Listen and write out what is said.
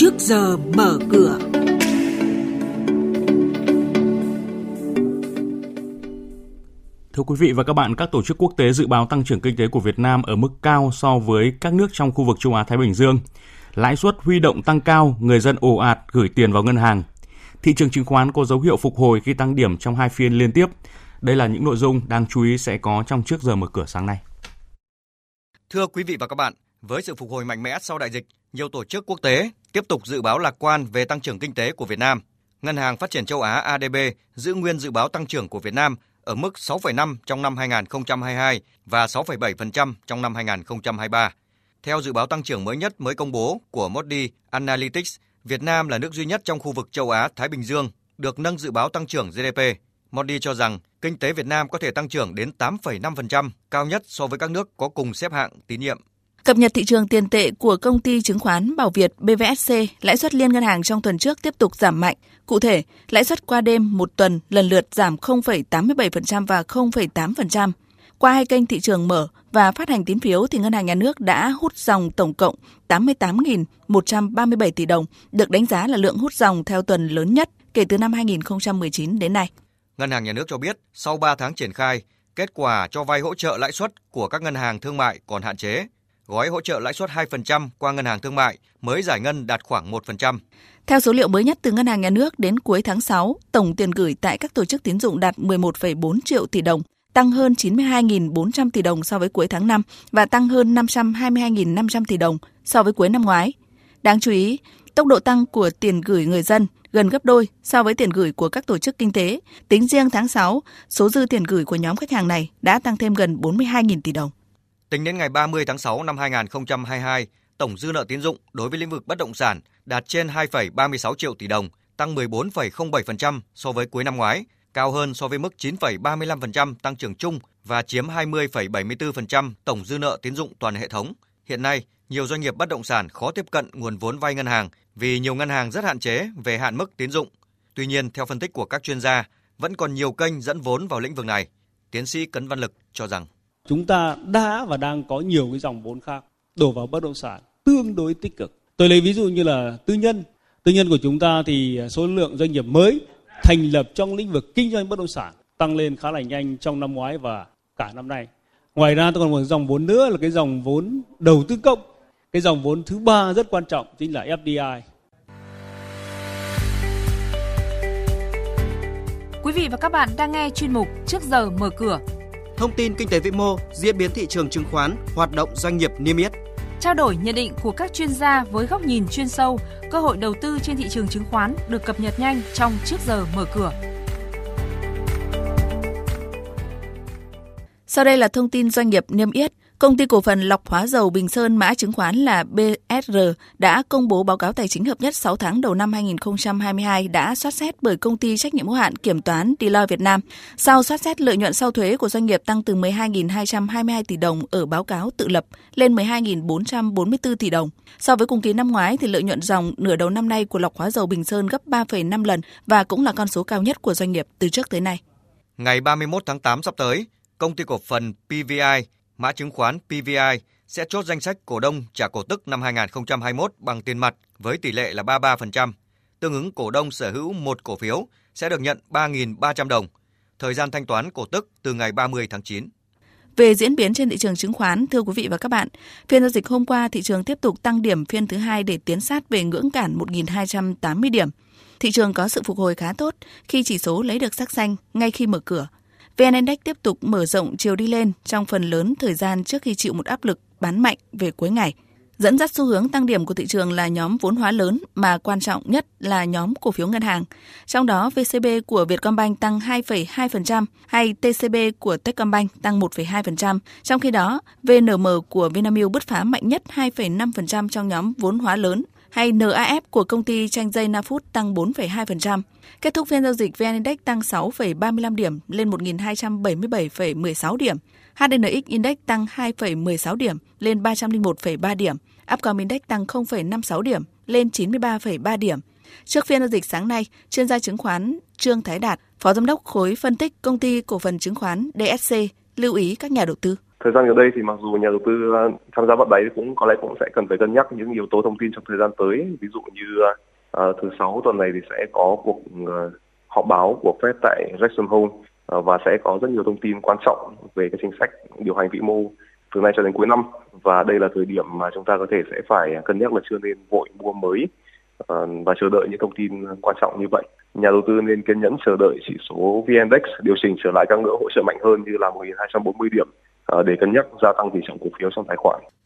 trước giờ mở cửa. Thưa quý vị và các bạn, các tổ chức quốc tế dự báo tăng trưởng kinh tế của Việt Nam ở mức cao so với các nước trong khu vực Trung Á Thái Bình Dương. Lãi suất huy động tăng cao, người dân ồ ạt gửi tiền vào ngân hàng. Thị trường chứng khoán có dấu hiệu phục hồi khi tăng điểm trong hai phiên liên tiếp. Đây là những nội dung đáng chú ý sẽ có trong trước giờ mở cửa sáng nay. Thưa quý vị và các bạn, với sự phục hồi mạnh mẽ sau đại dịch, nhiều tổ chức quốc tế tiếp tục dự báo lạc quan về tăng trưởng kinh tế của Việt Nam. Ngân hàng Phát triển châu Á ADB giữ nguyên dự báo tăng trưởng của Việt Nam ở mức 6,5 trong năm 2022 và 6,7% trong năm 2023. Theo dự báo tăng trưởng mới nhất mới công bố của Moody Analytics, Việt Nam là nước duy nhất trong khu vực châu Á Thái Bình Dương được nâng dự báo tăng trưởng GDP. Moody cho rằng kinh tế Việt Nam có thể tăng trưởng đến 8,5%, cao nhất so với các nước có cùng xếp hạng tín nhiệm. Cập nhật thị trường tiền tệ của công ty chứng khoán Bảo Việt BVSC, lãi suất liên ngân hàng trong tuần trước tiếp tục giảm mạnh. Cụ thể, lãi suất qua đêm một tuần lần lượt giảm 0,87% và 0,8%. Qua hai kênh thị trường mở và phát hành tín phiếu thì ngân hàng nhà nước đã hút dòng tổng cộng 88.137 tỷ đồng, được đánh giá là lượng hút dòng theo tuần lớn nhất kể từ năm 2019 đến nay. Ngân hàng nhà nước cho biết, sau 3 tháng triển khai, kết quả cho vay hỗ trợ lãi suất của các ngân hàng thương mại còn hạn chế. Gói hỗ trợ lãi suất 2% qua ngân hàng thương mại mới giải ngân đạt khoảng 1%. Theo số liệu mới nhất từ Ngân hàng Nhà nước đến cuối tháng 6, tổng tiền gửi tại các tổ chức tín dụng đạt 11,4 triệu tỷ đồng, tăng hơn 92.400 tỷ đồng so với cuối tháng 5 và tăng hơn 522.500 tỷ đồng so với cuối năm ngoái. Đáng chú ý, tốc độ tăng của tiền gửi người dân gần gấp đôi so với tiền gửi của các tổ chức kinh tế. Tính riêng tháng 6, số dư tiền gửi của nhóm khách hàng này đã tăng thêm gần 42.000 tỷ đồng. Tính đến ngày 30 tháng 6 năm 2022, tổng dư nợ tín dụng đối với lĩnh vực bất động sản đạt trên 2,36 triệu tỷ đồng, tăng 14,07% so với cuối năm ngoái, cao hơn so với mức 9,35% tăng trưởng chung và chiếm 20,74% tổng dư nợ tín dụng toàn hệ thống. Hiện nay, nhiều doanh nghiệp bất động sản khó tiếp cận nguồn vốn vay ngân hàng vì nhiều ngân hàng rất hạn chế về hạn mức tín dụng. Tuy nhiên, theo phân tích của các chuyên gia, vẫn còn nhiều kênh dẫn vốn vào lĩnh vực này. Tiến sĩ Cấn Văn Lực cho rằng chúng ta đã và đang có nhiều cái dòng vốn khác đổ vào bất động sản tương đối tích cực. Tôi lấy ví dụ như là tư nhân. Tư nhân của chúng ta thì số lượng doanh nghiệp mới thành lập trong lĩnh vực kinh doanh bất động sản tăng lên khá là nhanh trong năm ngoái và cả năm nay. Ngoài ra, tôi còn một dòng vốn nữa là cái dòng vốn đầu tư công. Cái dòng vốn thứ ba rất quan trọng chính là FDI. Quý vị và các bạn đang nghe chuyên mục Trước giờ mở cửa. Thông tin kinh tế vĩ mô, diễn biến thị trường chứng khoán, hoạt động doanh nghiệp niêm yết trao đổi nhận định của các chuyên gia với góc nhìn chuyên sâu, cơ hội đầu tư trên thị trường chứng khoán được cập nhật nhanh trong trước giờ mở cửa. Sau đây là thông tin doanh nghiệp niêm yết. Công ty cổ phần lọc hóa dầu Bình Sơn mã chứng khoán là BSR đã công bố báo cáo tài chính hợp nhất 6 tháng đầu năm 2022 đã soát xét bởi công ty trách nhiệm hữu hạn kiểm toán Deloitte Việt Nam. Sau soát xét lợi nhuận sau thuế của doanh nghiệp tăng từ 12.222 tỷ đồng ở báo cáo tự lập lên 12.444 tỷ đồng. So với cùng kỳ năm ngoái thì lợi nhuận dòng nửa đầu năm nay của lọc hóa dầu Bình Sơn gấp 3,5 lần và cũng là con số cao nhất của doanh nghiệp từ trước tới nay. Ngày 31 tháng 8 sắp tới, công ty cổ phần PVI mã chứng khoán PVI sẽ chốt danh sách cổ đông trả cổ tức năm 2021 bằng tiền mặt với tỷ lệ là 33%, tương ứng cổ đông sở hữu một cổ phiếu sẽ được nhận 3.300 đồng. Thời gian thanh toán cổ tức từ ngày 30 tháng 9. Về diễn biến trên thị trường chứng khoán, thưa quý vị và các bạn, phiên giao dịch hôm qua thị trường tiếp tục tăng điểm phiên thứ hai để tiến sát về ngưỡng cản 1.280 điểm. Thị trường có sự phục hồi khá tốt khi chỉ số lấy được sắc xanh ngay khi mở cửa – VN Index tiếp tục mở rộng chiều đi lên trong phần lớn thời gian trước khi chịu một áp lực bán mạnh về cuối ngày. Dẫn dắt xu hướng tăng điểm của thị trường là nhóm vốn hóa lớn mà quan trọng nhất là nhóm cổ phiếu ngân hàng. Trong đó VCB của Vietcombank tăng 2,2% hay TCB của Techcombank tăng 1,2%. Trong khi đó, VNM của Vinamilk bứt phá mạnh nhất 2,5% trong nhóm vốn hóa lớn hay NAF của công ty tranh dây Nafood tăng 4,2%. Kết thúc phiên giao dịch VN Index tăng 6,35 điểm lên 1.277,16 điểm. HNX Index tăng 2,16 điểm lên 301,3 điểm. Upcom Index tăng 0,56 điểm lên 93,3 điểm. Trước phiên giao dịch sáng nay, chuyên gia chứng khoán Trương Thái Đạt, Phó Giám đốc khối phân tích công ty cổ phần chứng khoán DSC lưu ý các nhà đầu tư. Thời gian gần đây thì mặc dù nhà đầu tư à, tham gia vận đáy cũng có lẽ cũng sẽ cần phải cân nhắc những yếu tố thông tin trong thời gian tới. Ví dụ như uh, thứ sáu tuần này thì sẽ có cuộc uh, họp báo của Fed tại Jackson Hole uh, và sẽ có rất nhiều thông tin quan trọng về cái chính sách điều hành vĩ mô từ nay cho đến cuối năm và đây là thời điểm mà chúng ta có thể sẽ phải cân nhắc là chưa nên vội mua mới và chờ đợi những thông tin quan trọng như vậy. Nhà đầu tư nên kiên nhẫn chờ đợi chỉ số VN-Index điều chỉnh trở lại các ngưỡng hỗ trợ mạnh hơn như là 1.240 điểm Ờ, để cân nhắc gia tăng tỷ trọng cổ phiếu trong tài khoản.